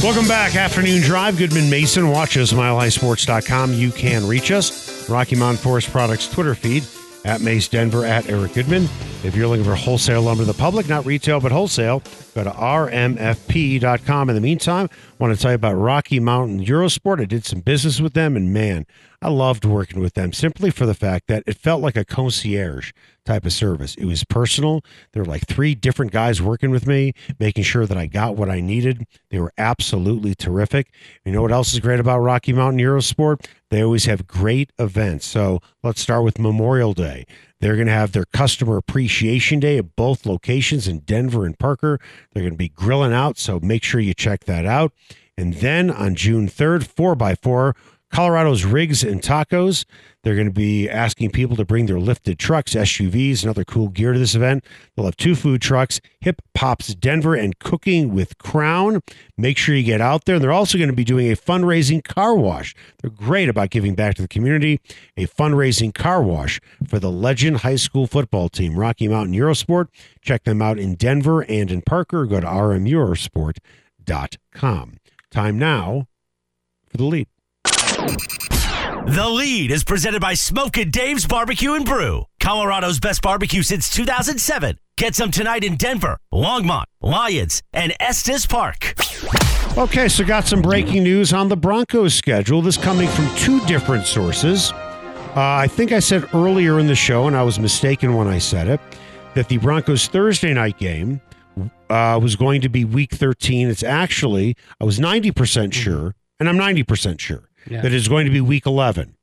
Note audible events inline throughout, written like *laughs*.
Welcome back. Afternoon Drive. Goodman Mason. Watch us, milehighsports.com. You can reach us. Rocky Mountain Forest Products Twitter feed at Mace Denver at Eric Goodman. If you're looking for wholesale lumber to the public, not retail, but wholesale, go to rmfp.com. In the meantime, I want to tell you about Rocky Mountain Eurosport. I did some business with them, and man, I loved working with them simply for the fact that it felt like a concierge type of service. It was personal. There were like three different guys working with me, making sure that I got what I needed. They were absolutely terrific. You know what else is great about Rocky Mountain Eurosport? They always have great events. So let's start with Memorial Day. They're going to have their customer appreciation day at both locations in Denver and Parker. They're going to be grilling out, so make sure you check that out. And then on June 3rd, 4x4, Colorado's Rigs and Tacos. They're going to be asking people to bring their lifted trucks, SUVs, and other cool gear to this event. They'll have two food trucks, Hip Pops Denver and Cooking with Crown. Make sure you get out there. They're also going to be doing a fundraising car wash. They're great about giving back to the community. A fundraising car wash for the Legend High School football team, Rocky Mountain Eurosport. Check them out in Denver and in Parker. Go to rmurosport.com. Time now for the lead. The lead is presented by Smokin' Dave's Barbecue and Brew, Colorado's best barbecue since 2007. Get some tonight in Denver, Longmont, Lyons, and Estes Park. Okay, so got some breaking news on the Broncos schedule. This coming from two different sources. Uh, I think I said earlier in the show, and I was mistaken when I said it, that the Broncos Thursday night game uh, was going to be week 13. It's actually, I was 90% sure, and I'm 90% sure Yeah. that going to be week 11.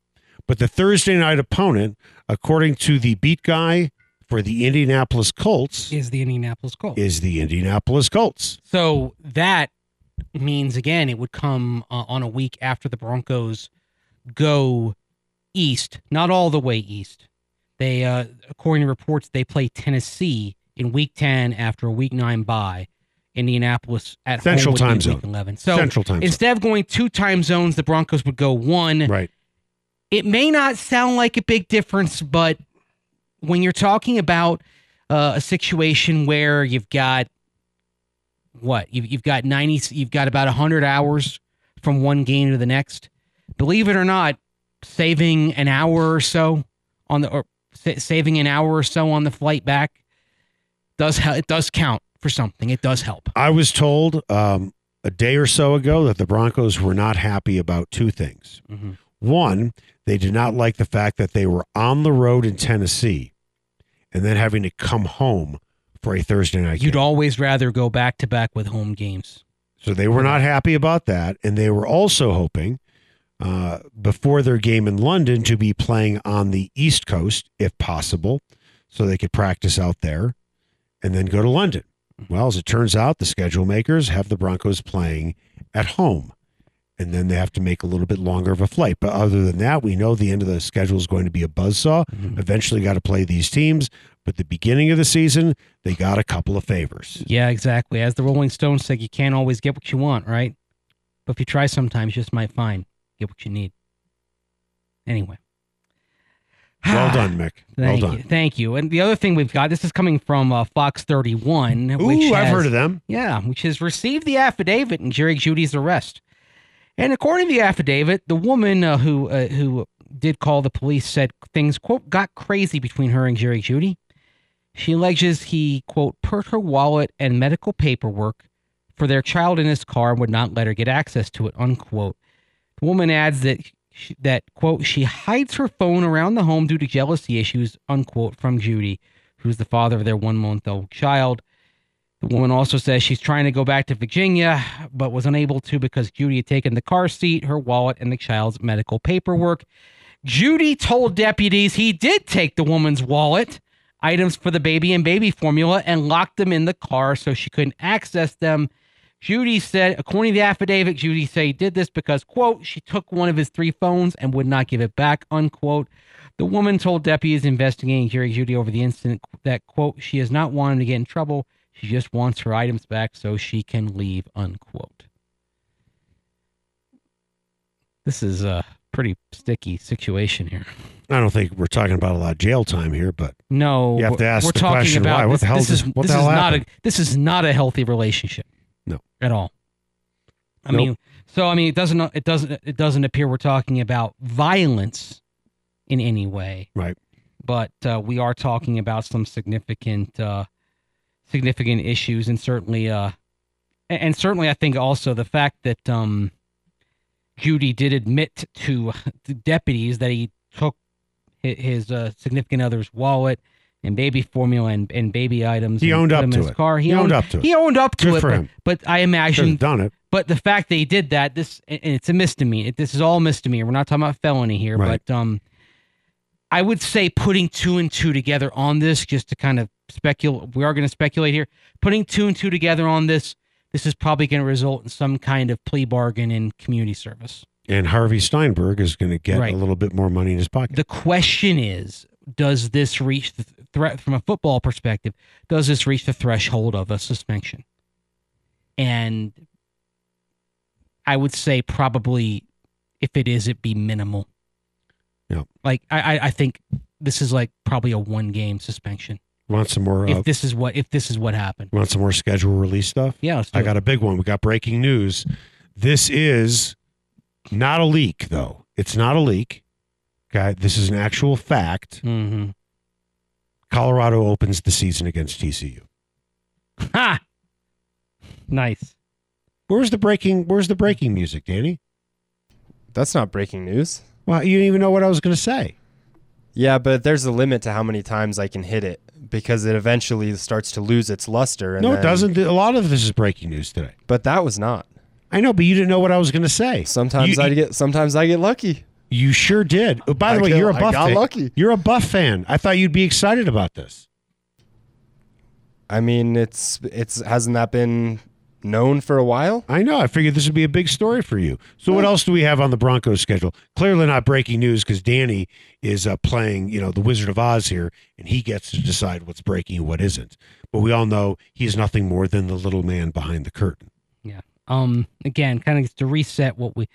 But the Thursday night opponent, according to the beat guy for the Indianapolis Colts, Is the Indianapolis Colts. is the Indianapolis Colts. So that means again it would come uh, on a week after the Broncos go east, not all the way east. They, uh, according to reports, they play Tennessee in Week Ten after a Week Nine bye. Indianapolis at Central home time zone. Eleven. So Central time zone. instead of going two time zones, the Broncos would go one. Right. It may not sound like a big difference, but when you're talking about uh, a situation where you've got what you've, you've got 90 you've got about 100 hours from one game to the next believe it or not saving an hour or so on the or saving an hour or so on the flight back does *laughs* it does count for something it does help I was told um, a day or so ago that the Broncos were not happy about two things. Mhm. One, they did not like the fact that they were on the road in Tennessee and then having to come home for a Thursday night game. you'd game. always rather go back to back with home games So they were not happy about that. And they were also hoping uh, before their game in London to be playing on the East Coast, if possible, so they could practice out there and then go to London. Mm-hmm. Well, as it turns out, the schedule makers have the Broncos playing at home. And then they have to make a little bit longer of a flight. But other than that, we know the end of the schedule is going to be a buzzsaw. Mm-hmm. Eventually, got to play these teams. But the beginning of the season, they got a couple of favors. yeah exactly as the rolling stones said you can't always get what you want right but if you try sometimes you just might find get what you need anyway Well *sighs* done, Mick. Well done. you. Thank you. And the other thing we've got, this is coming from uh, Fox 31. which Ooh, I've heard of them. Yeah, which has received the affidavit in Jerry Jeudy's arrest. And according to the affidavit, the woman uh, who uh, who did call the police said things quote got crazy between her and Jerry Jeudy. She alleges he quote put her wallet and medical paperwork for their child in his car and would not let her get access to it unquote. The woman adds that that quote she hides her phone around the home due to jealousy issues unquote from Jeudy, who's the father of their one month old child. The woman also says she's trying to go back to Virginia, but was unable to because Jeudy had taken the car seat, her wallet, and the child's medical paperwork. Jeudy told deputies he did take the woman's wallet, items for the baby and baby formula, and locked them in the car so she couldn't access them. Jeudy said, according to the affidavit, Jeudy said he did this because, quote, she took one of his three phones and would not give it back, unquote. The woman told deputies investigating Jerry Jeudy over the incident that, quote, she is not wanting to get in trouble. She just wants her items back so she can leave, unquote. This is a pretty sticky situation here. I don't think we're talking about a lot of jail time here, but No, You have to ask we're the talking question, about why? What the hell this is- is what this the hell is not a this is not a healthy relationship. No. at all. I Nope. mean, so I mean, it doesn't it doesn't it doesn't appear we're talking about violence in any way, right. but uh, we are talking about some significant uh, significant issues, and certainly uh, and- certainly I think also the fact that um, Jeudy did admit to *laughs* the deputies that he took hi- his uh, significant other's wallet and baby formula and, and baby items. He owned up to his it. Car. He, He owned up to it. He owned up to Good it. for but, him. but I imagine done it. but the fact that he did that, this and it's a misdemeanor. This is all misdemeanor. We're not talking about felony here, Right. but um, I would say putting two and two together on this, just to kind of speculate. We are going to speculate here. Putting two and two together on this, this is probably going to result in some kind of plea bargain in community service. And Harvey Steinberg is going to get Right. a little bit more money in his pocket. The question is, does this reach the threat from a football perspective? Does this reach the threshold of a suspension? And I would say probably, if it is, it be minimal. Yeah. Like I, I, think this is like probably a one game suspension. want some more? Uh, If this is what if this is what happened. want some more schedule release stuff? Yeah, I it. got a big one. We got breaking news. This is not a leak, though. It's not a leak. Okay, this is an actual fact. Mm-hmm. Colorado opens the season against TCU. Ha! Nice. Where's the breaking? Where's the breaking music, Danny? That's not breaking news. Well, you didn't even know what I was going to say. Yeah, but there's a limit to how many times I can hit it because it eventually starts to lose its luster. And no, it then- doesn't. A lot of this is breaking news today. But that was not. I know, but you didn't know what I was going to say. Sometimes You- I get. Sometimes I get lucky. You sure did. Oh, by the I way, got- you're a Buff I got fan. lucky. You're a Buff fan. I thought you'd be excited about this. I mean, it's it's hasn't that been known for a while? I know. I figured this would be a big story for you. So, what else do we have on the Broncos schedule? Clearly not breaking news because Danny is uh, playing, you know, the Wizard of Oz here, and he gets to decide what's breaking and what isn't. But we all know he's nothing more than the little man behind the curtain. Yeah. Um. Again, kind of gets to reset what we,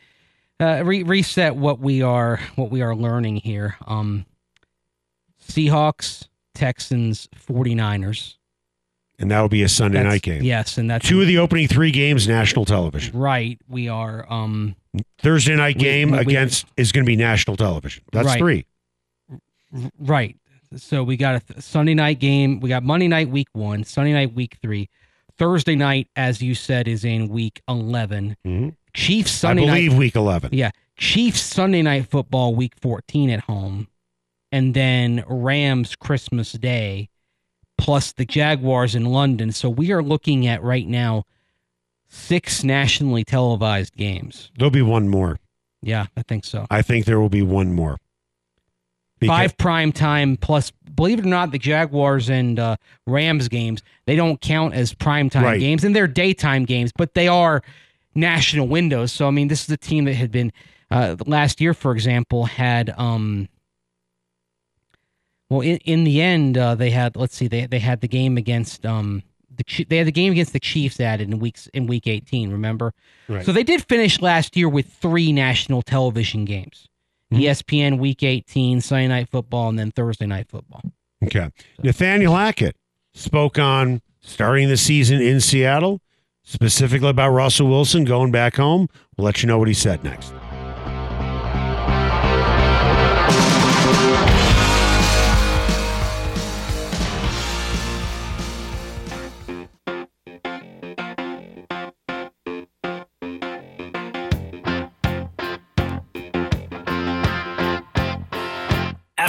uh, re- reset what we are what we are learning here. Um. Seahawks, Texans, 49ers. And that'll be a Sunday That's- night game. Yes, and that's Two of the opening three games, national television. right. We are um Thursday night We- game we- we- against is going to be national television. That's Right. three. right. So we got a th- Sunday night game. We got Monday night week one, Sunday night week three, Thursday night, as you said, is in week 11 Mhm. Chiefs Sunday I night. believe week 11. Yeah. Chiefs Sunday night football week 14 at home. And then Rams Christmas Day plus the Jaguars in London. So we are looking at right now six nationally televised games. There'll be one more. Yeah, I think so. I think there will be one more. Because- Five prime time plus, believe it or not, the Jaguars and uh, Rams games, they don't count as prime time Right. games and they're daytime games, but they are national windows. So, I mean, this is a team that had been, uh, last year, for example, had, um, well, in, in the end, uh, they had, let's see, they, they had the game against, um, the, they had the game against the Chiefs added in weeks in week 18, remember? Right. So they did finish last year with three national television games. Mhm. ESPN Week 18, Sunday Night Football, and then Thursday Night Football. Okay. Nathaniel Hackett spoke on starting the season in Seattle, specifically about Russell Wilson going back home. We'll let you know what he said next.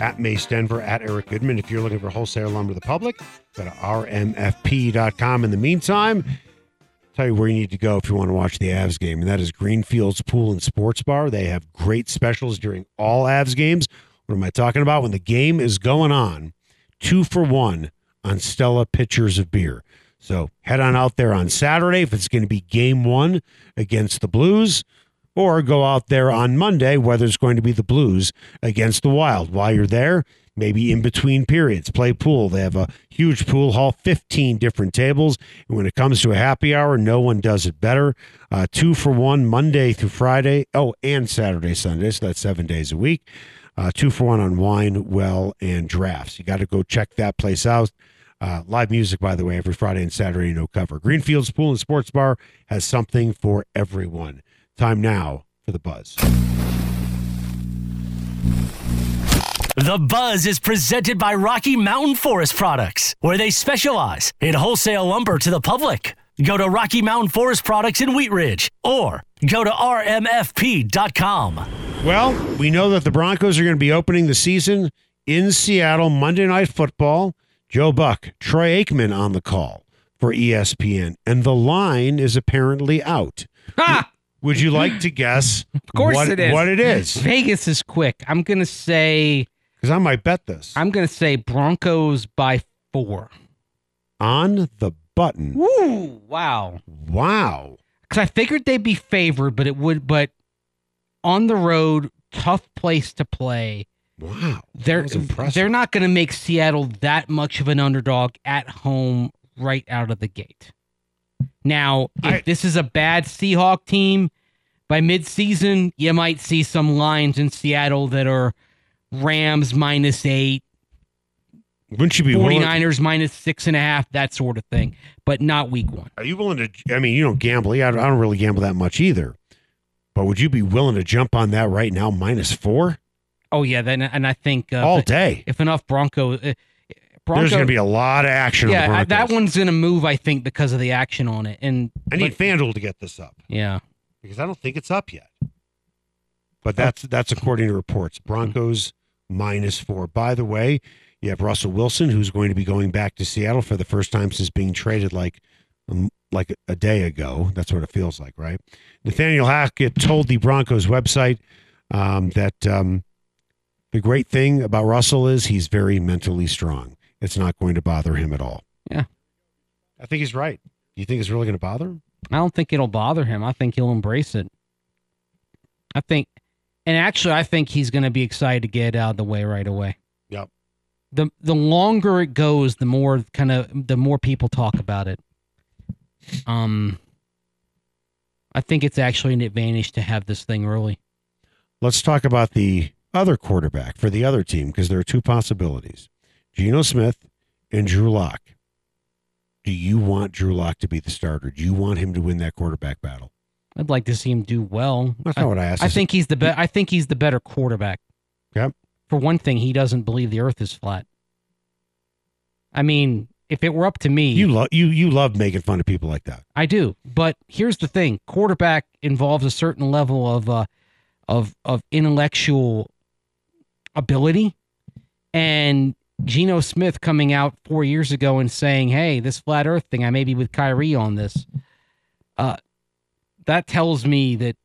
at Mace Denver, at Eric Goodman. If you're looking for wholesale lumber to the public, go to rmfp.com. In the meantime, tell you where you need to go if you want to watch the Avs game, and that is Greenfields Pool and Sports Bar. They have great specials during all Avs games. What am I talking about? When the game is going on, two for one on Stella pitchers of beer. So head on out there on Saturday if it's going to be game one against the Blues, or go out there on Monday, whether it's going to be the Blues against the Wild. While you're there, maybe in between periods, play pool. They have a huge pool hall, 15 different tables. And when it comes to a happy hour, no one does it better. Uh, two for one Monday through Friday. Oh, and Saturday, Sunday. So that's seven days a week. Uh, two for one on wine, well, and drafts. You got to go check that place out. Uh, live music, by the way, every Friday and Saturday, no cover. Greenfields Pool and Sports Bar has something for everyone. Time now for the buzz. The Buzz is presented by Rocky Mountain Forest Products, where they specialize in wholesale lumber to the public. Go to Rocky Mountain Forest Products in Wheat Ridge or go to rmfp.com. Well, we know that the Broncos are going to be opening the season in Seattle Monday Night Football. Joe Buck, Troy Aikman on the call for ESPN, and the line is apparently out. Ha! Would you like to guess Of course what it is. what it is? Vegas is quick. I'm gonna say Because I might bet this I'm gonna say Broncos by four. on the button. Woo! Wow. Wow. Because I figured they'd be favored, but it would. But on the road, tough place to play. Wow. They're That was impressive. they're not going to make Seattle that much of an underdog at home right out of the gate. Now, if I- this is a bad Seahawk team, by midseason, you might see some lines in Seattle that are Rams minus eight, Wouldn't you be willing? 49ers minus six and a half, that sort of thing, but not week one. Are you willing to? I mean, you don't gamble. I don't- I don't really gamble that much either. But would you be willing to jump on that right now, four? Oh yeah. Then, and I think uh, all day? if enough Bronco, uh, Bronco There's going to be a lot of action. yeah, I- that one's going to move, I think, because of the action on it. And I need but- FanDuel to get this up yeah, because I don't think it's up yet. But that's that's according to reports. Broncos minus four. By the way, you have Russell Wilson, who's going to be going back to Seattle for the first time since being traded like um, like a day ago. That's what it feels like, right? Nathaniel Hackett told the Broncos website um, that um, the great thing about Russell is he's very mentally strong. It's not going to bother him at all. Yeah. I think he's right. Do you think it's really going to bother him? I don't think it'll bother him. I think he'll embrace it. I think, and actually, I think he's going to be excited to get out of the way right away. Yep. The the longer it goes, the more kind of the more people talk about it. Um, I think it's actually an advantage to have this thing early. Let's talk about the other quarterback for the other team because there are two possibilities Geno Smith and Drew Lock. Do you want Drew Lock to be the starter? Do you want him to win that quarterback battle? I'd like to see him do well. That's I- not what I asked. I think he's the be- I think he's the better quarterback. Yep. For one thing, he doesn't believe the Earth is flat. I mean, if it were up to me, you love you you love making fun of people like that. I do. But here's the thing: quarterback involves a certain level of uh, of of intellectual ability, and Geno Smith coming out four years ago and saying, "Hey, this flat Earth thing, I may be with Kyrie on this." Uh, that tells me that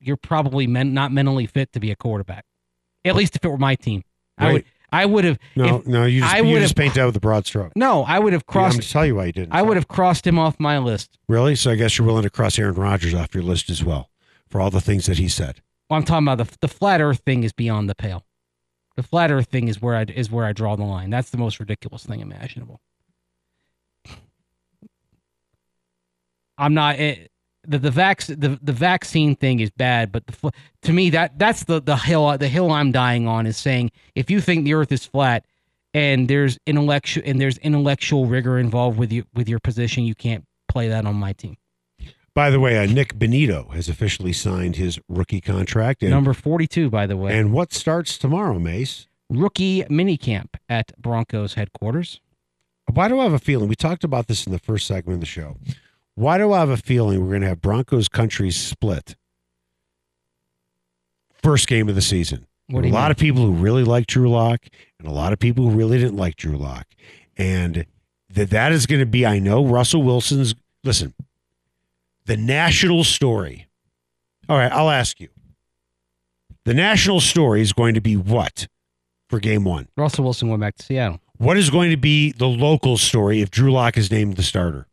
you're probably men- not mentally fit to be a quarterback. At least if it were my team, I would. I would have. No, no, you just, I you just paint that with a broad stroke. no, I would have I'm crossed. to tell you why you didn't. I would have crossed him off my list. Really? So I guess you're willing to cross Aaron Rodgers off your list as well for all the things that he said. Well, I'm talking about the the flat Earth thing is beyond the pale. The flat Earth thing is where I is where I draw the line. That's the most ridiculous thing imaginable. I'm not it, the the vac the, the vaccine thing is bad, but the to me that that's the the hill the hill I'm dying on is saying if you think the Earth is flat and there's intellectual and there's intellectual rigor involved with you with your position, you can't play that on my team. By the way, uh, Nik Bonitto has officially signed his rookie contract. And, Number 42, by the way. and what starts tomorrow, Mace? rookie minicamp at Broncos headquarters. Why do I have a feeling? We talked about this in the first segment of the show. Why do I have a feeling we're going to have Broncos country split? First game of the season. What a lot mean? of people who really like Drew Lock and a lot of people who really didn't like Drew Lock. And that that is going to be, I know Russell Wilson's, listen, the national story. All right, I'll ask you. The national story is going to be what for game one? Russell Wilson went back to Seattle. What is going to be the local story if Drew Lock is named the starter?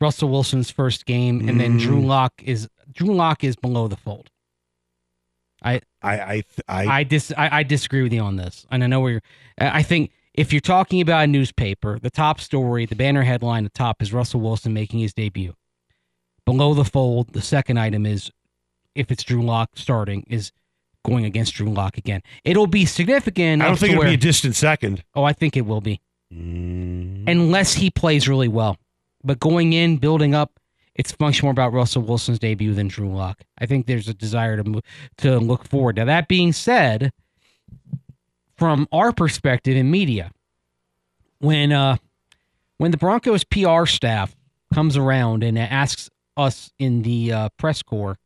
Russell Wilson's first game, and then Drew Mm. Lock is Drew Lock is below the fold. I, I, I, I dis I, I disagree with you on this, and I know where you're. I I think if you're talking about a newspaper, the top story, the banner headline, the top is Russell Wilson making his debut. Below the fold, the second item is if it's Drew Lock starting is going against Drew Lock again. It'll be significant. I don't think it'll where, be a distant second. oh, I think it will be Mm. unless he plays really well. But going in, building up, it's much more about Russell Wilson's debut than Drew Lock. I think there's a desire to move, to look forward. Now that being said, from our perspective in media, when uh when the Broncos PR staff comes around and asks us in the uh, press corps,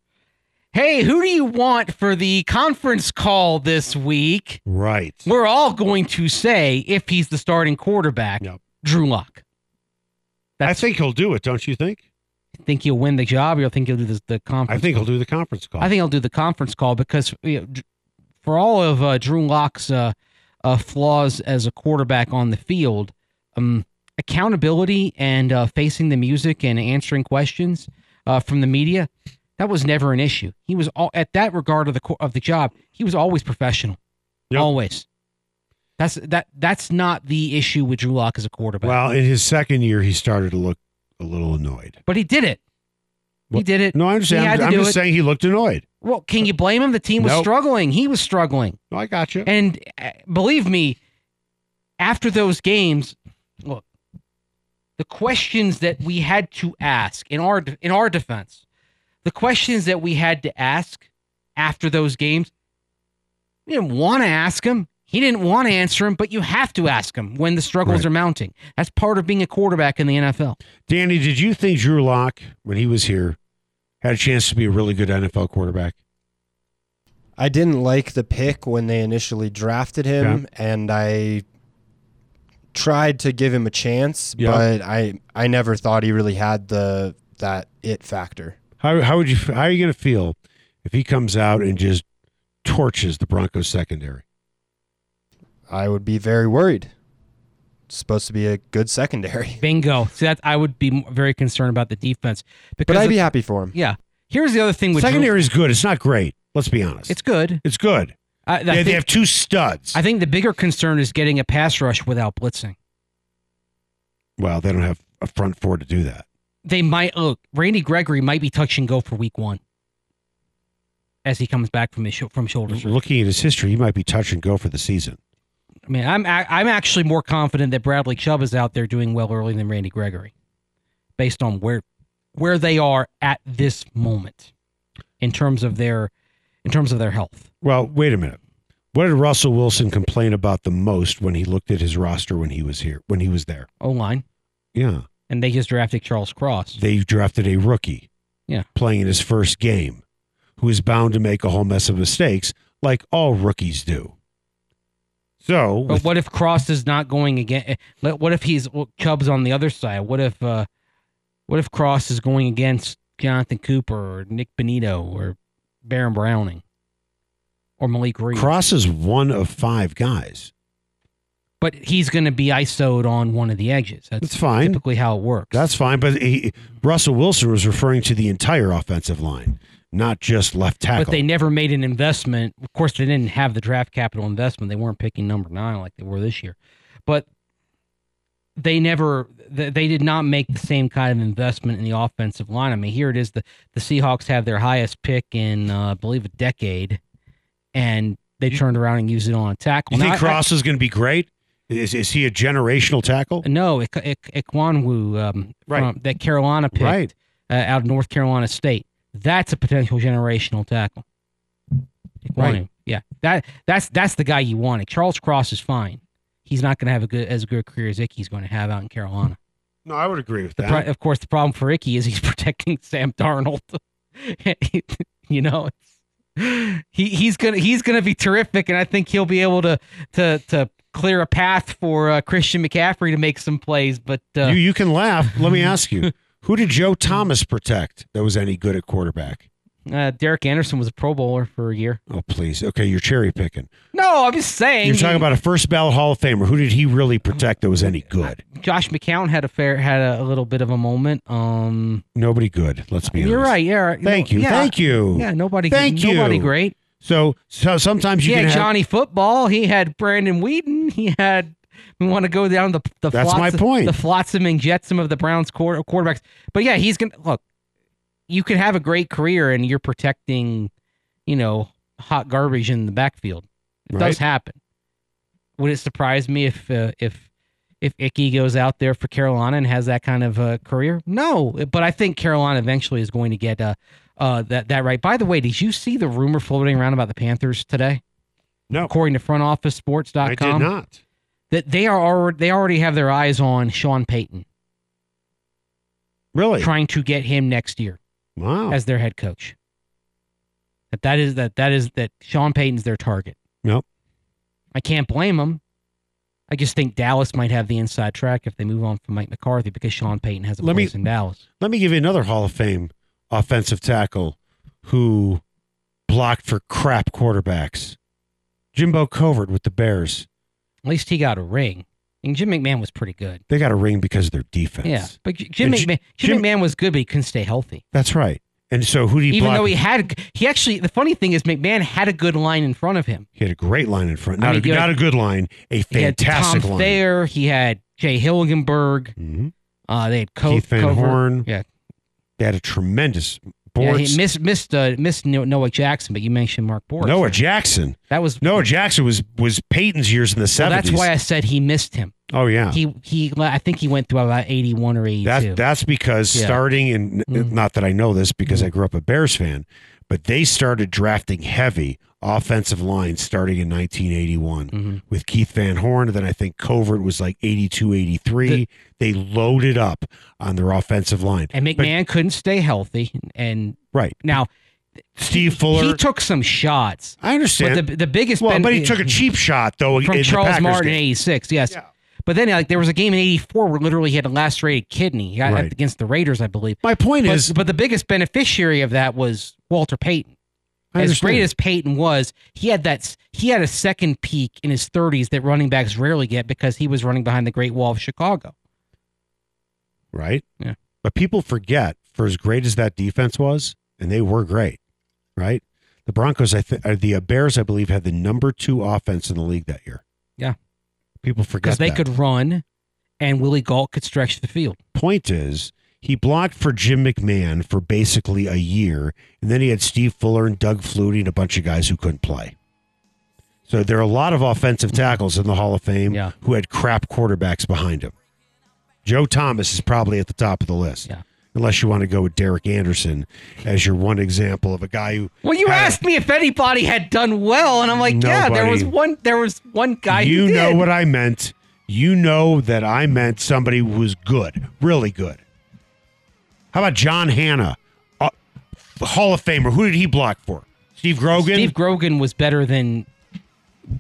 "Hey, who do you want for the conference call this week?" Right. We're all going to say if he's the starting quarterback, Yep. Drew Lock. I think he'll do it, don't you think? think he'll win the job, or you think he'll do the, the conference. I think call? he'll do the conference call. I think he'll do the conference call because you know, for all of uh, Drew Lock's uh, uh, flaws as a quarterback on the field, um, accountability and uh, facing the music and answering questions uh, from the media that was never an issue. He was all at that regard of the of the job. He was always professional, Yep. always. That's that. That's not the issue with Drew Lock as a quarterback. Well, in his second year, he started to look a little annoyed. but he did it. He did it. No, I understand. He had I'm, to I'm do just it. saying he looked annoyed. Well, can you blame him? The team was Nope. struggling. He was struggling. No, I got you. And uh, believe me, after those games, look, the questions that we had to ask in our in our defense, the questions that we had to ask after those games, we didn't want to ask him. He didn't want to answer him, but you have to ask him when the struggles Right. are mounting. That's part of being a quarterback in the NFL. Danny, did you think Drew Lock, when he was here, had a chance to be a really good NFL quarterback? I didn't like the pick when they initially drafted him, and I tried to give him a chance, Yeah. but I I never thought he really had the that it factor. How how would you how are you going to feel if he comes out and just torches the Broncos secondary? I would be very worried. It's supposed to be a good secondary, *laughs* Bingo. See that I would be very concerned about the defense because but I'd of- be happy for him. yeah. Here's the other thing with Drew- Secondary is good. It's not great. Let's be honest. It's good. it's good. I, I They, they have two studs. I think the bigger concern is getting a pass rush without blitzing. well, they don't have a front four to do that. They might look. Randy Gregory might be touch and go for week one as he comes back from his sho- from shoulder surgery. Looking at his history, he might be touch and go for the season. I mean, I'm I'm actually more confident that Bradley Chubb is out there doing well early than Randy Gregory, based on where where they are at this moment in terms of their in terms of their health. Well, wait a minute. What did Russell Wilson complain about the most when he looked at his roster when he was here, when he was there? O line, Yeah. and they just drafted Charles Cross. They drafted a rookie. Yeah. Playing in his first game, who is bound to make a whole mess of mistakes, like all rookies do. So, But what if Cross is not going again? What if he's well, Chubb's on the other side? What if uh, what if Cross is going against Jonathan Cooper or Nik Bonitto or Baron Browning or Malik Reed? Cross is one of five guys. but he's going to be ISO'd on one of the edges. That's That's fine. typically how it works. That's fine. But he, Russell Wilson was referring to the entire offensive line, not just left tackle. but they never made an investment. Of course, they didn't have the draft capital investment. They weren't picking number nine like they were this year, but they never they did not make the same kind of investment in the offensive line. I mean, here it is: the the Seahawks have their highest pick in uh, I believe a decade, and they turned around and used it on a tackle. you Now, think I- I- Cross is going to be great? Is, is he a generational tackle? No, Ik- Ik- Ekwonu um, Right. from that Carolina picked Right. uh, out of North Carolina State. That's a potential generational tackle. Right. Yeah, that that's that's the guy you want. Charles Cross is fine. He's not going to have a good as good a career as Icky's going to have out in Carolina. No, I would agree with that. pro- of course, the problem for Icky is he's *laughs* protecting Sam Darnold. *laughs* you know, it's, he he's gonna he's gonna be terrific, and I think he'll be able to to to clear a path for uh, Christian McCaffrey to make some plays. But uh, you you can laugh. Let me *laughs* ask you, who did Joe Thomas protect that was any good at quarterback? uh, Derek Anderson was a Pro Bowler for a year. Oh, please. Okay, you're cherry picking. No, I'm just saying. You're talking he- about a first ballot Hall of Famer. Who did he really protect that was any good? Josh McCown had a fair had a, a little bit of a moment. Um, Nobody good. Let's be honest. you're right. Yeah. Thank you. Yeah, Thank you. Yeah. Nobody. Thank you. Nobody great. So, so sometimes you can had have, Johnny Football. He had Brandon Weeden. He had. We want to go down the the That's my flotsam- point. The flotsam and jetsam of the Browns quarter, quarterbacks. But yeah, he's gonna look. You can have a great career and you're protecting, you know, hot garbage in the backfield. It Right. does happen. Would it surprise me if uh, if if Icky goes out there for Carolina and has that kind of uh, career? No, but I think Carolina eventually is going to get uh, uh, that that right. By the way, did you see the rumor floating around about the Panthers today? No, According to frontofficesports.com, I did not. That they are already they already have their eyes on Sean Payton, Really? trying to get him next year Wow. as their head coach. That that is that that is that Sean Payton's their target. Nope. I can't blame them. I just think Dallas might have the inside track if they move on from Mike McCarthy because Sean Payton has a Let me- place in Dallas. Let me give you another Hall of Fame offensive tackle who blocked for crap quarterbacks. Jimbo Covert with the Bears. At least he got a ring. And Jim McMahon was pretty good. They got a ring because of their defense. Yeah, but Jim And McMahon, Jim, Jim- McMahon was good, but he couldn't stay healthy. That's right. And so who did he Even block? though he had, he actually, the funny thing is, McMahon had a good line in front of him. He had a great line in front. I Not, mean, a, you had- not a good line, a He had fantastic Tom line. Thayer. He had Jay Hilgenberg. Mhm. Uh, they had Co- Keith Van Covert. Horne. Yeah, They had a tremendous yeah he missed missed uh, missed Noah Jackson, but you mentioned Mark Bortz. Noah Jackson. that was Noah Jackson was was Payton's years in the well, seventies. that's why I said he missed him. oh yeah. He he, I think he went through about eighty one or eighty two. That that's because Yeah. starting in Mm. not that I know this because I grew up a Bears fan, but they started drafting heavy offensive line starting in 1981 Mhm. with Keith Van Horne. Then I think Covert was like 82, 83. they loaded up on their offensive line. and But- McMahon couldn't stay healthy. And right, now Steve Fuller. he took some shots, I understand. but the the biggest well, ben- but he took a cheap shot though from in Charles Martin in eighty six. Yes. Yeah. But then, like, there was a game in '84 where literally he had a lacerated kidney He got Right. against the Raiders, I believe. My point But, is, but the biggest beneficiary of that was Walter Payton. As great as Payton was, he had that he had a second peak in his 30s that running backs rarely get because he was running behind the Great Wall of Chicago. right? Yeah. But people forget for as great as that defense was, and they were great, right? The Broncos, I think, the uh, Bears, I believe, had the number two offense in the league that year. Yeah. People forget Because they that. could run and Willie Gault could stretch the field. Point is, he blocked for Jim McMahon for basically a year, and then he had Steve Fuller and Doug Flutie and a bunch of guys who couldn't play. So there are a lot of offensive tackles in the Hall of Fame Yeah. who had crap quarterbacks behind him. Joe Thomas is probably at the top of the list. Yeah. Unless you want to go with Derek Anderson as your one example of a guy who Well, you had a- asked me if anybody had done well, and I'm like, yeah, there was one. There was one guy. who you know what I meant. You know that I meant somebody who was good, really good. How about John Hannah, uh, Hall of Famer? Who did he block for? Steve Grogan, Steve Grogan was better than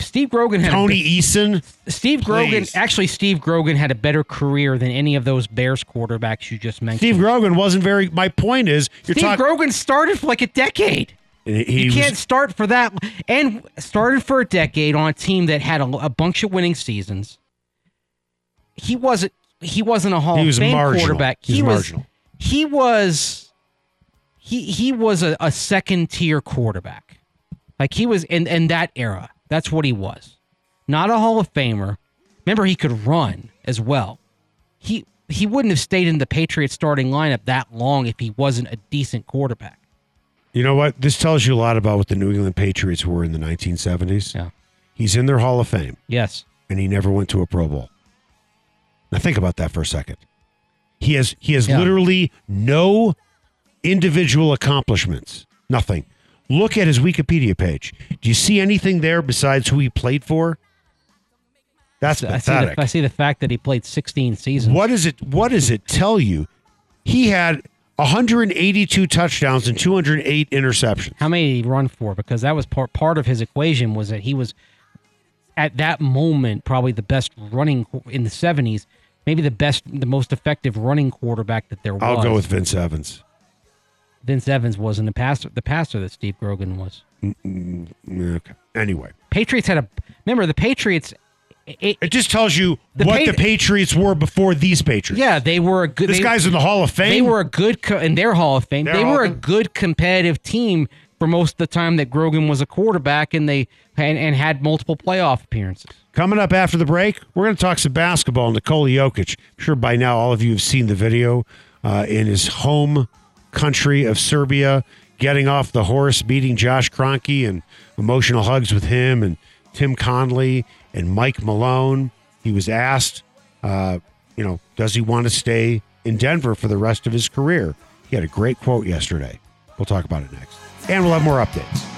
Steve Grogan had a Tony be- Eason. Steve Grogan Please. actually Steve Grogan had a better career than any of those Bears quarterbacks you just mentioned. Steve Grogan wasn't very. My point is, you're Steve talking. Grogan started for like a decade. He, You can't start for that and started for a decade on a team that had a, a bunch of winning seasons. He wasn't he wasn't a Hall He of was Fame marginal. quarterback. He was He was marginal. He was he he was a, a second tier quarterback. Like he was in in that era. That's what he was. Not a Hall of Famer. Remember he could run as well. He he wouldn't have stayed in the Patriots starting lineup that long if he wasn't a decent quarterback. You know what? This tells you a lot about what the New England Patriots were in the 1970s. Yeah. He's in their Hall of Fame, Yes. and he never went to a Pro Bowl. Now think about that for a second. He has he has Yeah. literally no individual accomplishments. Nothing. Look at his Wikipedia page. Do you see anything there besides who he played for? That's I see, pathetic. the, I see the fact that he played 16 seasons. What does it what does it tell you? He had 182 touchdowns and 208 interceptions. How many did he run for? Because that was part part of his equation was that he was at that moment probably the best running in the 70s, maybe the best, the most effective running quarterback that there was. I'll go with Vince Evans. Vince Evans wasn't the passer, the passer that Steve Grogan was. Mm, mm, mm, okay. Anyway, Patriots had a remember the Patriots. It, it just tells you The what Pa- the Patriots were before these Patriots. yeah, they were a good. This they, guy's in the Hall of Fame. They were a good co- in their Hall of Fame. Their they Hall were a good competitive team for most of the time that Grogan was a quarterback, and they and, and had multiple playoff appearances. Coming up after the break, we're going to talk some basketball. Nikola Jokic. I'm sure by now all of you have seen the video uh, in his home country of Serbia, getting off the horse, beating Josh Kroenke, and emotional hugs with him and Tim Connelly and Mike Malone. He was asked, uh, you know, does he want to stay in Denver for the rest of his career? He had a great quote yesterday. We'll talk about it next. And we'll have more updates.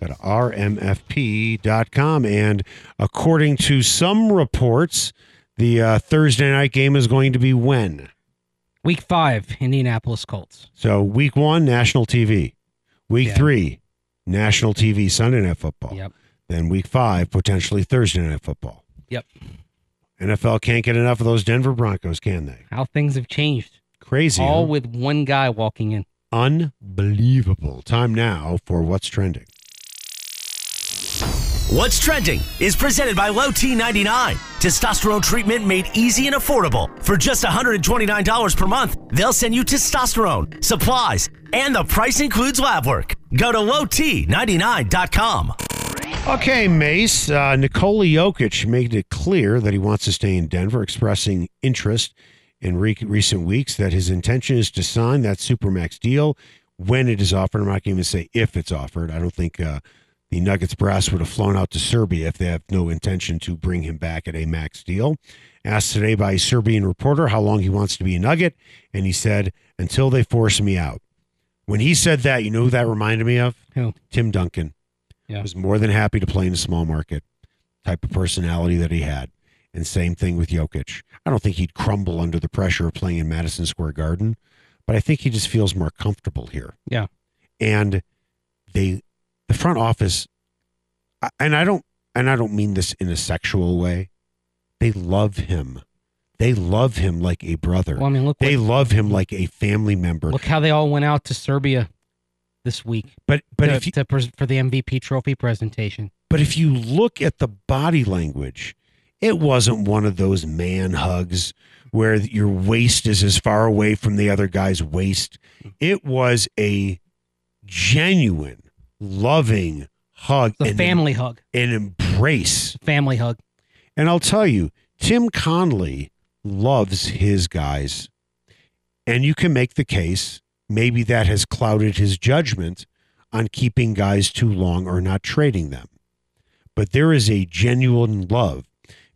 go to rmfp.com. And according to some reports, the uh, Thursday night game is going to be when? Week five, Indianapolis Colts. So week one, national TV. Week Yeah. three, national TV, Sunday night football. Yep. Then week five, potentially Thursday night football. Yep. NFL can't get enough of those Denver Broncos, can they? How things have changed. Crazy. All huh? with one guy walking in. Unbelievable. Time now for what's trending. What's trending is presented by Low T99. Testosterone treatment made easy and affordable. For just $129 per month, they'll send you testosterone, supplies, and the price includes lab work. Go to lowt99.com. Okay, Mace. Uh, Nikola Jokic made it clear that he wants to stay in Denver, expressing interest in re- recent weeks that his intention is to sign that Supermax deal when it is offered. I'm not going to even say if it's offered. I don't think uh, the Nuggets brass would have flown out to Serbia if they have no intention to bring him back at a max deal. Asked today by a Serbian reporter how long he wants to be a Nugget, and he said, until they force me out. When he said that, you know who that reminded me of? Who? Tim Duncan Yeah. was more than happy to play in a small market type of personality that he had. And same thing with Jokic. I don't think he'd crumble under the pressure of playing in Madison Square Garden, but I think he just feels more comfortable here. Yeah. And they, the front office, and I don't, and I don't mean this in a sexual way. They love him. They love him like a brother. Well, I mean, look, they what, love him like a family member. look how they all went out to Serbia this week but but to, if you, to for the MVP trophy presentation. But if you look at the body language, it wasn't one of those man hugs where your waist is as far away from the other guy's waist. It was a genuine, loving hug, and family hug. an embrace. Family hug. And I'll tell you, Tim Connelly loves his guys. And you can make the case maybe that has clouded his judgment on keeping guys too long or not trading them. But there is a genuine love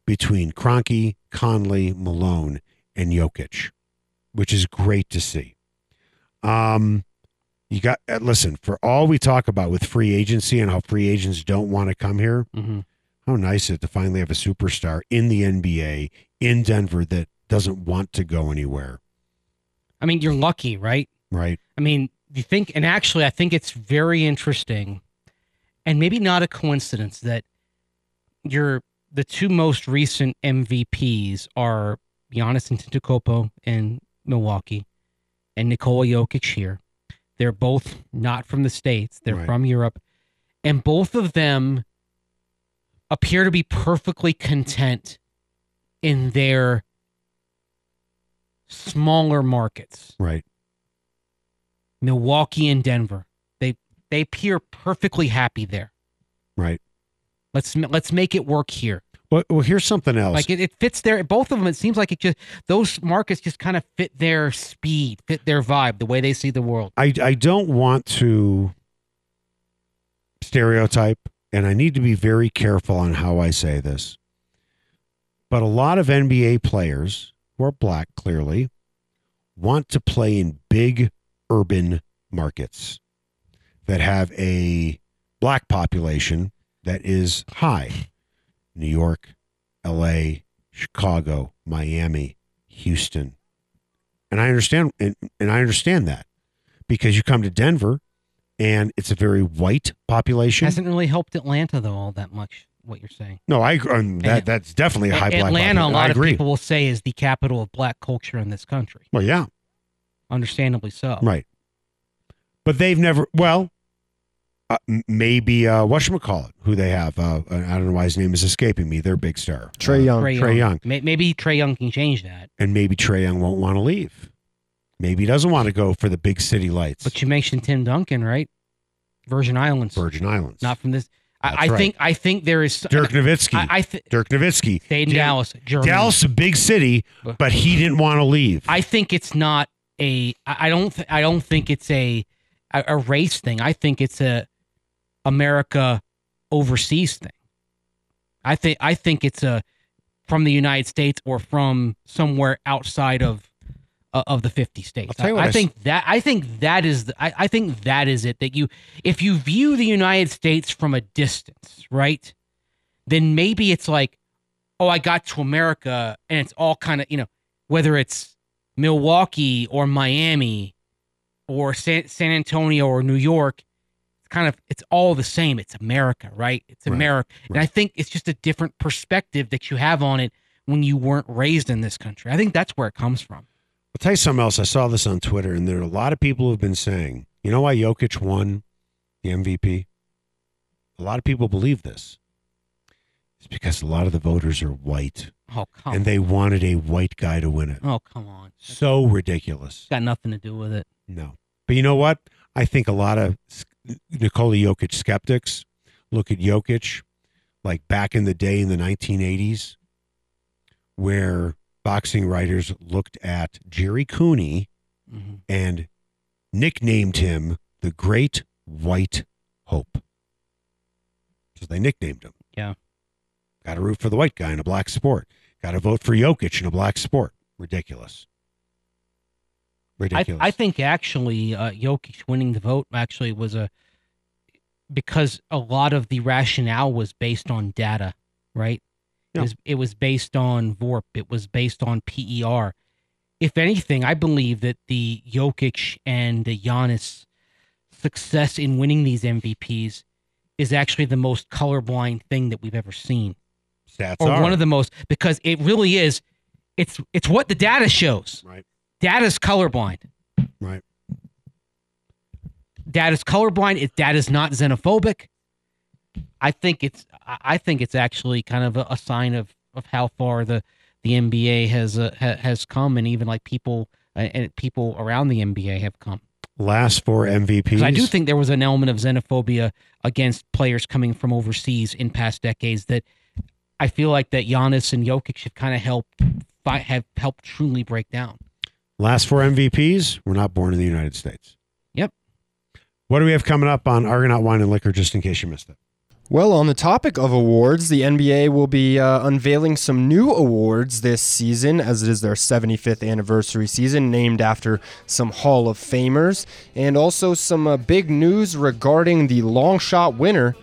between Kroenke, Connelly, Malone, and Jokic, which is great to see. Um, you got uh, listen for all we talk about with free agency and how free agents don't want to come here. hmm How nice is it to finally have a superstar in the NBA in Denver that doesn't want to go anywhere, I mean, you're lucky, right? right? I mean, you think, and actually, I think it's very interesting, and maybe not a coincidence that you're the two most recent MVPs are Giannis Antetokounmpo in Milwaukee, and Nikola Jokic here. They're both not from the states; they're Right. from Europe, and both of them appear to be perfectly content in their smaller markets, Right. Milwaukee and Denver. They they appear perfectly happy there. Right. Let's let's make it work here. Well, well here's something else. Like it, it fits their both of them. It seems like it just those markets just kind of fit their speed, fit their vibe, the way they see the world. I, I don't want to stereotype, and I need to be very careful on how I say this. But a lot of NBA players who are black, clearly, want to play in big urban markets that have a black population that is high. New York, LA, Chicago, Miami, Houston. And I understand and, and I understand that because you come to Denver and it's a very white population. Hasn't really helped Atlanta though all that much. What you're saying, no, I um, that that's definitely a high black Atlanta, a lot of people will say is the capital of black culture in this country. Well, yeah, Understandably so. right. But they've never well uh, m- maybe uh whatchamacallit, who they have. Uh, I don't know why his name is escaping me. Their big star. Trae Uh, Young. Trey Trae Young. Young. Maybe Trae Young can change that. And maybe Trae Young won't want to leave. Maybe he doesn't want to go for the big city lights. But you mentioned Tim Duncan, right? Virgin Islands, Virgin Islands. not from this. That's I, I right. think I think there is Dirk Nowitzki. I, I th- Dirk Nowitzki. stayed in Dal- Dallas, Germany. Dallas, a big city, But- but he didn't want to leave. I think it's not a. I don't. Th- I don't think it's a, a a race thing. I think it's a America overseas thing. I think. I think it's a from the United States or from somewhere outside of uh, of the 50 states. I'll tell you what I, I think that I think that is the, I, I think that is it that you if you view the United States from a distance, right? Then maybe it's like, oh, I got to America and it's all kind of, you know, whether it's Milwaukee or Miami or San, San Antonio or New York, kind of it's all the same. It's America, right? It's Right, America. And I think it's just a different perspective that you have on it when you weren't raised in this country. I think that's where it comes from. I'll tell you something else. I saw this on Twitter, and there are a lot of people who have been saying, you know why Jokic won the MVP? A lot of people believe this. It's because a lot of the voters are white, Oh come and they wanted a white guy to win it. Oh come on. It's So ridiculous. got nothing to do with it. No. But you know what? I think a lot of Nikola Jokic skeptics look at Jokic like back in the day in the 1980s, where boxing writers looked at Gerry Cooney hmm and nicknamed him the Great White Hope. So they nicknamed him. Yeah. Got to root for the white guy in a black sport. Got to vote for Jokic in a black sport. Ridiculous. I, I think actually uh, Jokic winning the vote actually was a because a lot of the rationale was based on data, right? Yeah. It, was, it was based on VORP. It was based on PER. If anything, I believe that the Jokic and the Giannis success in winning these MVPs is actually the most colorblind thing that we've ever seen, Stats or are. one of the most because it really is. It's it's what the data shows. Right. Data's colorblind. Right. Data's colorblind. It data's not xenophobic. I think it's I think it's actually kind of a, a sign of of how far the the NBA has uh, ha, has come, and even like people uh, and people around the NBA have come. Last four MVPs. I do think there was an element of xenophobia against players coming from overseas in past decades that I feel like that Giannis and Jokic have kind of helped have helped truly break down. Last four MVPs were not born in the United States. Yep. What do we have coming up on Argonaut Wine and Liquor, just in case you missed it? Well, on the topic of awards, the NBA will be uh, unveiling some new awards this season, as it is their 75th anniversary season, named after some Hall of Famers, and also some uh, big news regarding the long shot winner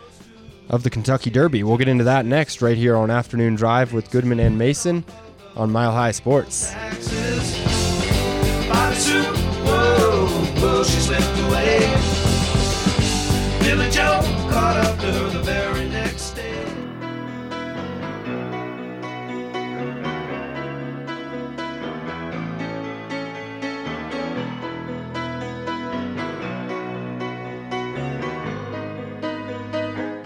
of the Kentucky Derby. We'll get into that next, right here on Afternoon Drive with Goodman and Mason on Mile High Sports. Super Bowl. Well, she slipped away. Billy Joe caught up to her the very next day.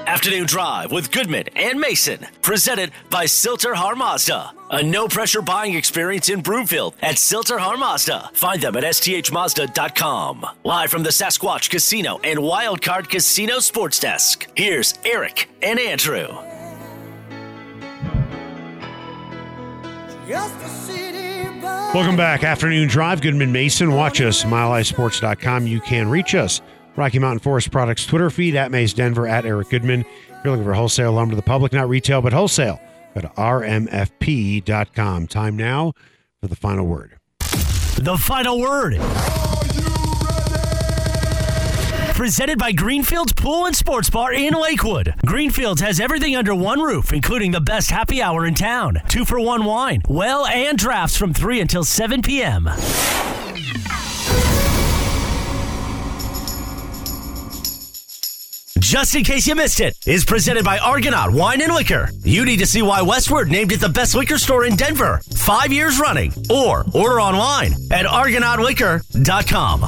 Afternoon Drive with Goodman and Mason, presented by Sill-TerHar Mazda. A no pressure buying experience in Broomfield at Sill-TerHar Mazda. Find them at sthmazda.com. Live from the Sasquatch Casino and Wildcard Casino Sports Desk. Here's Eric and Andrew. Just a city. Welcome back. Afternoon Drive. Goodman Mason. Watch us. MileHighSports.com. You can reach us. Rocky Mountain Forest Products Twitter feed at Mace Denver at Eric Goodman. If you're looking for wholesale lumber to the public, not retail, but wholesale, go to rmfp.com. Time now for the final word. The final word. Presented by Greenfields Pool and Sports Bar in Lakewood. Greenfields has everything under one roof, including the best happy hour in town. Two for one wine, well, and drafts from 3 until 7 p.m. Just in case you missed it, is presented by Argonaut Wine and Liquor. You need to see why Westward named it the best liquor store in Denver, five years running, or order online at argonautliquor.com.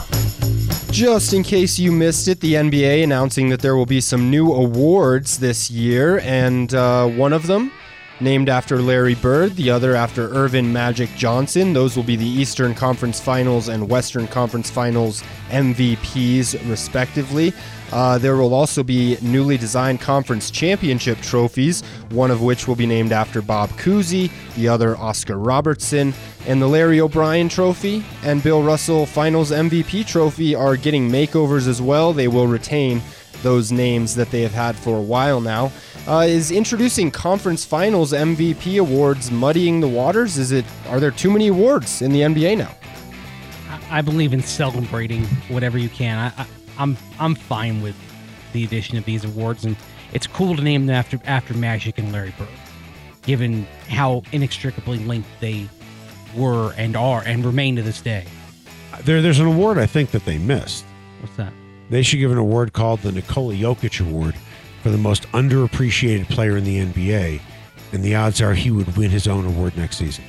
Just in case you missed it, the NBA announcing that there will be some new awards this year, and uh, one of them named after Larry Bird, the other after Earvin Magic Johnson. Those will be the Eastern Conference Finals and Western Conference Finals MVPs, respectively. Uh, there will also be newly designed conference championship trophies, one of which will be named after Bob Cousy, the other Oscar Robertson, and the Larry O'Brien Trophy and Bill Russell Finals MVP Trophy are getting makeovers as well. They will retain those names that they have had for a while now. Uh, is introducing conference finals MVP awards muddying the waters? Is it are there too many awards in the NBA now? I believe in celebrating whatever you can. I, I'm I'm fine with the addition of these awards, and it's cool to name them after after Magic and Larry Bird, given how inextricably linked they were and are and remain to this day. There, there's an award I think that they missed. What's that? They should give an award called the Nikola Jokic Award for the most underappreciated player in the NBA, and the odds are he would win his own award next season.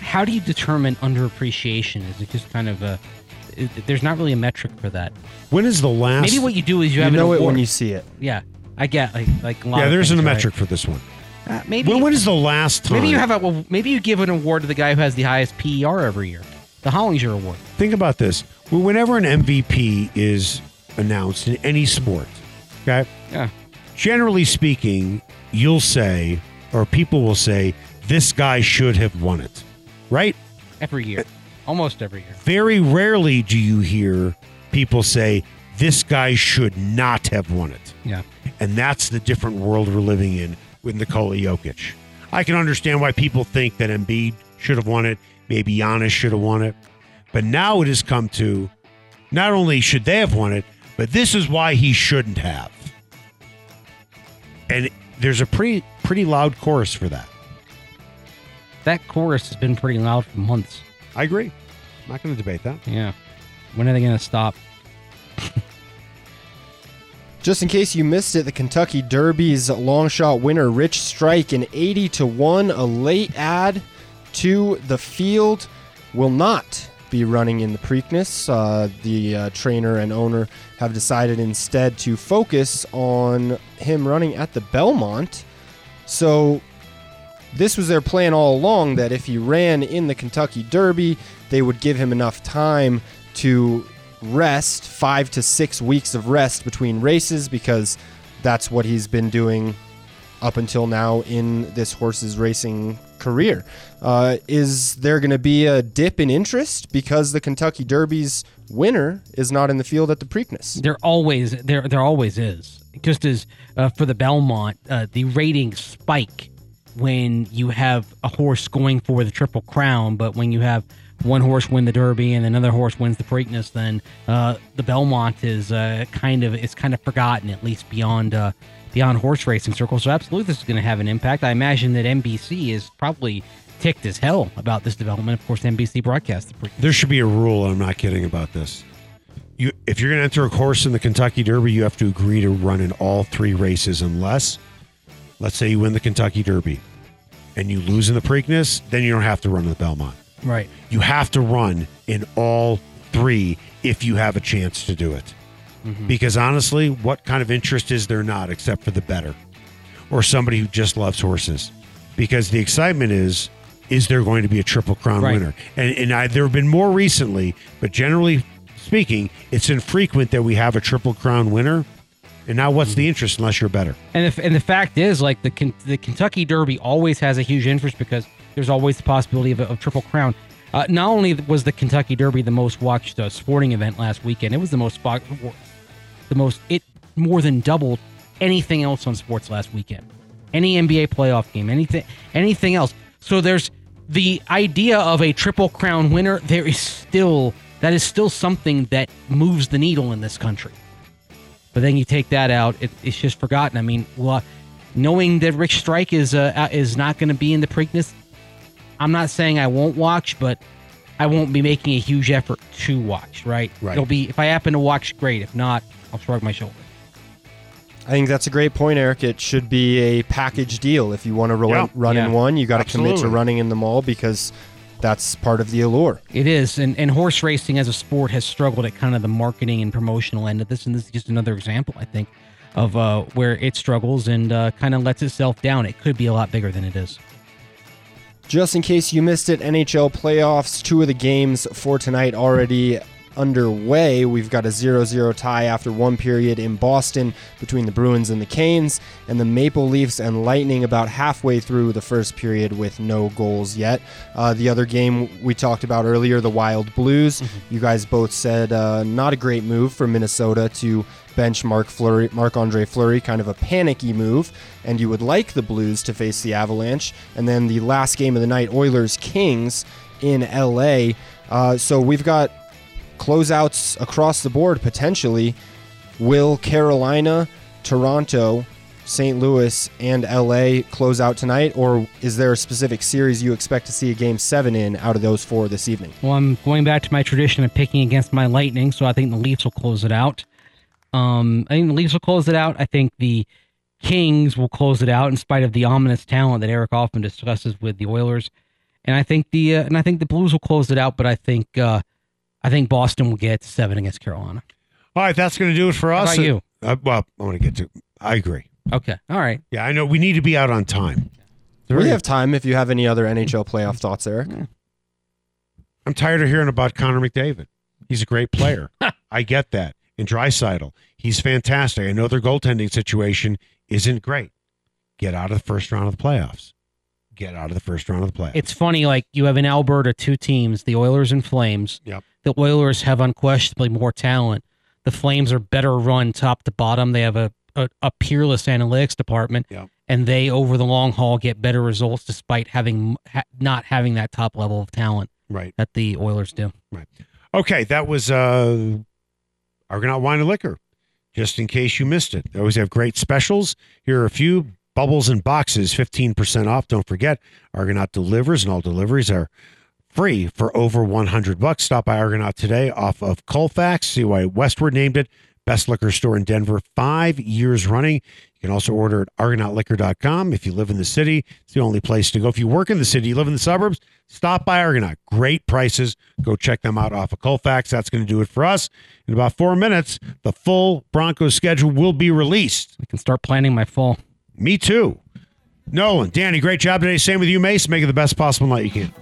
How do you determine underappreciation? Is it just kind of a? It, there's not really a metric for that. When is the last? Maybe what you do is you, You have know an it when award. you see it. Yeah, I get like like a lot yeah, of there isn't a things, right? metric for this one. Uh, maybe When, when is the last time? maybe you have a well, maybe you give an award to the guy who has the highest PER every year, the Hollinger Award. Think about this. Well, Whenever an MVP is announced in any sport, okay, Yeah. generally speaking, you'll say, or people will say, this guy should have won it, right? Every year, almost every year. Very rarely do you hear people say, this guy should not have won it. Yeah. And that's the different world we're living in with Nikola Jokic. I can understand why people think that Embiid should have won it, maybe Giannis should have won it. But now it has come to not only should they have won it, but this is why he shouldn't have. And there's a pretty pretty loud chorus for that. That chorus has been pretty loud for months. I agree. I'm not going to debate that. Yeah. When are they going to stop? Just in case you missed it, the Kentucky Derby's long shot winner Rich Strike an 80 to 1 a late ad to the field will not be running in the Preakness. Uh, the uh, trainer and owner have decided instead to focus on him running at the Belmont. So this was their plan all along that if he ran in the Kentucky Derby, they would give him enough time to rest, five to six weeks of rest between races, because that's what he's been doing up until now in this horse's racing career. Uh, is there going to be a dip in interest because the Kentucky Derby's winner is not in the field at the Preakness? There always there there always is. Just as uh, for the Belmont, uh, the ratings spike when you have a horse going for the Triple Crown, but when you have one horse win the Derby and another horse wins the Preakness, then uh, the Belmont is uh, kind of it's kind of forgotten at least beyond uh, beyond horse racing circles. So absolutely, this is going to have an impact. I imagine that NBC is probably ticked as hell about this development. Of course, NBC broadcast the Preakness. There should be a rule, I'm not kidding about this. You, if you're going to enter a course in the Kentucky Derby, you have to agree to run in all three races, unless, let's say, you win the Kentucky Derby and you lose in the Preakness, then you don't have to run the Belmont. Right. You have to run in all three if you have a chance to do it. Mm-hmm. Because honestly, what kind of interest is there not except for the bettor or somebody who just loves horses? Because the excitement is, is there going to be a Triple Crown Right. winner? And, and I, there have been more recently, but generally speaking, it's infrequent that we have a Triple Crown winner. And now, what's the interest unless you're bettor? And the, and the fact is, like the the Kentucky Derby always has a huge interest because there's always the possibility of a of triple crown. Uh, not only was the Kentucky Derby the most watched uh, sporting event last weekend, it was the most fo- the most it more than doubled anything else on sports last weekend. Any NBA playoff game, anything anything else. So there's the idea of a triple crown winner. There is still that is still something that moves the needle in this country. But then you take that out, it, it's just forgotten. I mean, well, knowing that Rich Strike is uh, is not going to be in the Preakness, I'm not saying I won't watch, but I won't be making a huge effort to watch. Right? Right. It'll be if I happen to watch, great. If not, I'll shrug my shoulder. I think that's a great point, Eric. It should be a package deal. If you want to ro- Yeah. run in one, you got to commit to running in them all because that's part of the allure. It is, and, and horse racing as a sport has struggled at kind of the marketing and promotional end of this, and this is just another example, I think, of uh, where it struggles and uh, kind of lets itself down. It could be a lot bigger than it is. Just in case you missed it, NHL playoffs, two of the games for tonight already underway. We've got a 0 0 tie after one period in Boston between the Bruins and the Canes, and the Maple Leafs and Lightning about halfway through the first period with no goals yet. Uh, the other game we talked about earlier, the Wild Blues, you guys both said uh, not a great move for Minnesota to bench Marc Fleury, Marc Andre Fleury, kind of a panicky move, and you would like the Blues to face the Avalanche. And then the last game of the night, Oilers Kings in LA. Uh, so we've got closeouts across the board potentially. Will Carolina, Toronto, St. Louis, and LA close out tonight, or is there a specific series you expect to see a game seven in out of those four this evening? Well, I'm going back to my tradition of picking against my Lightning, so I think the Leafs will close it out. Um, I think the Leafs will close it out. I think the Kings will close it out in spite of the ominous talent that Eric often discusses with the Oilers, and I think the uh, and I think the Blues will close it out. But I think uh, I think Boston will get seven against Carolina. All right, that's going to do it for How us. about you? Uh, well, I want to get to. I agree. Okay, all right. Yeah, I know we need to be out on time. Do we have time if you have any other NHL playoff thoughts, Eric. I'm tired of hearing about Connor McDavid. He's a great player. *laughs* I get that. And Draisaitl, he's fantastic. I know their goaltending situation isn't great. Get out of the first round of the playoffs. Get out of the first round of the playoffs. It's funny, like you have in Alberta two teams, the Oilers and Flames. Yep. The Oilers have unquestionably more talent. The Flames are better run top to bottom. They have a, a, a peerless analytics department, Yep. and they over the long haul get better results despite having ha, not having that top level of talent right. that the Oilers do. Right. Okay, that was uh Argonaut Wine and Liquor. Just in case you missed it. They always have great specials. Here are a few bubbles and boxes, 15% off. Don't forget, Argonaut delivers, and all deliveries are free for over 100 bucks. Stop by Argonaut today off of Colfax. See why Westward named it best liquor store in Denver five years running. You can also order at argonautliquor.com. If you live in the city, it's the only place to go. If you work in the city, you live in the suburbs, stop by Argonaut. Great prices. Go check them out off of Colfax. That's going to do it for us. In about four minutes, the full Broncos schedule will be released. I can start planning my fall. Me too. Nolan, Danny, great job today. Same with you, Mace. Make it the best possible night you can.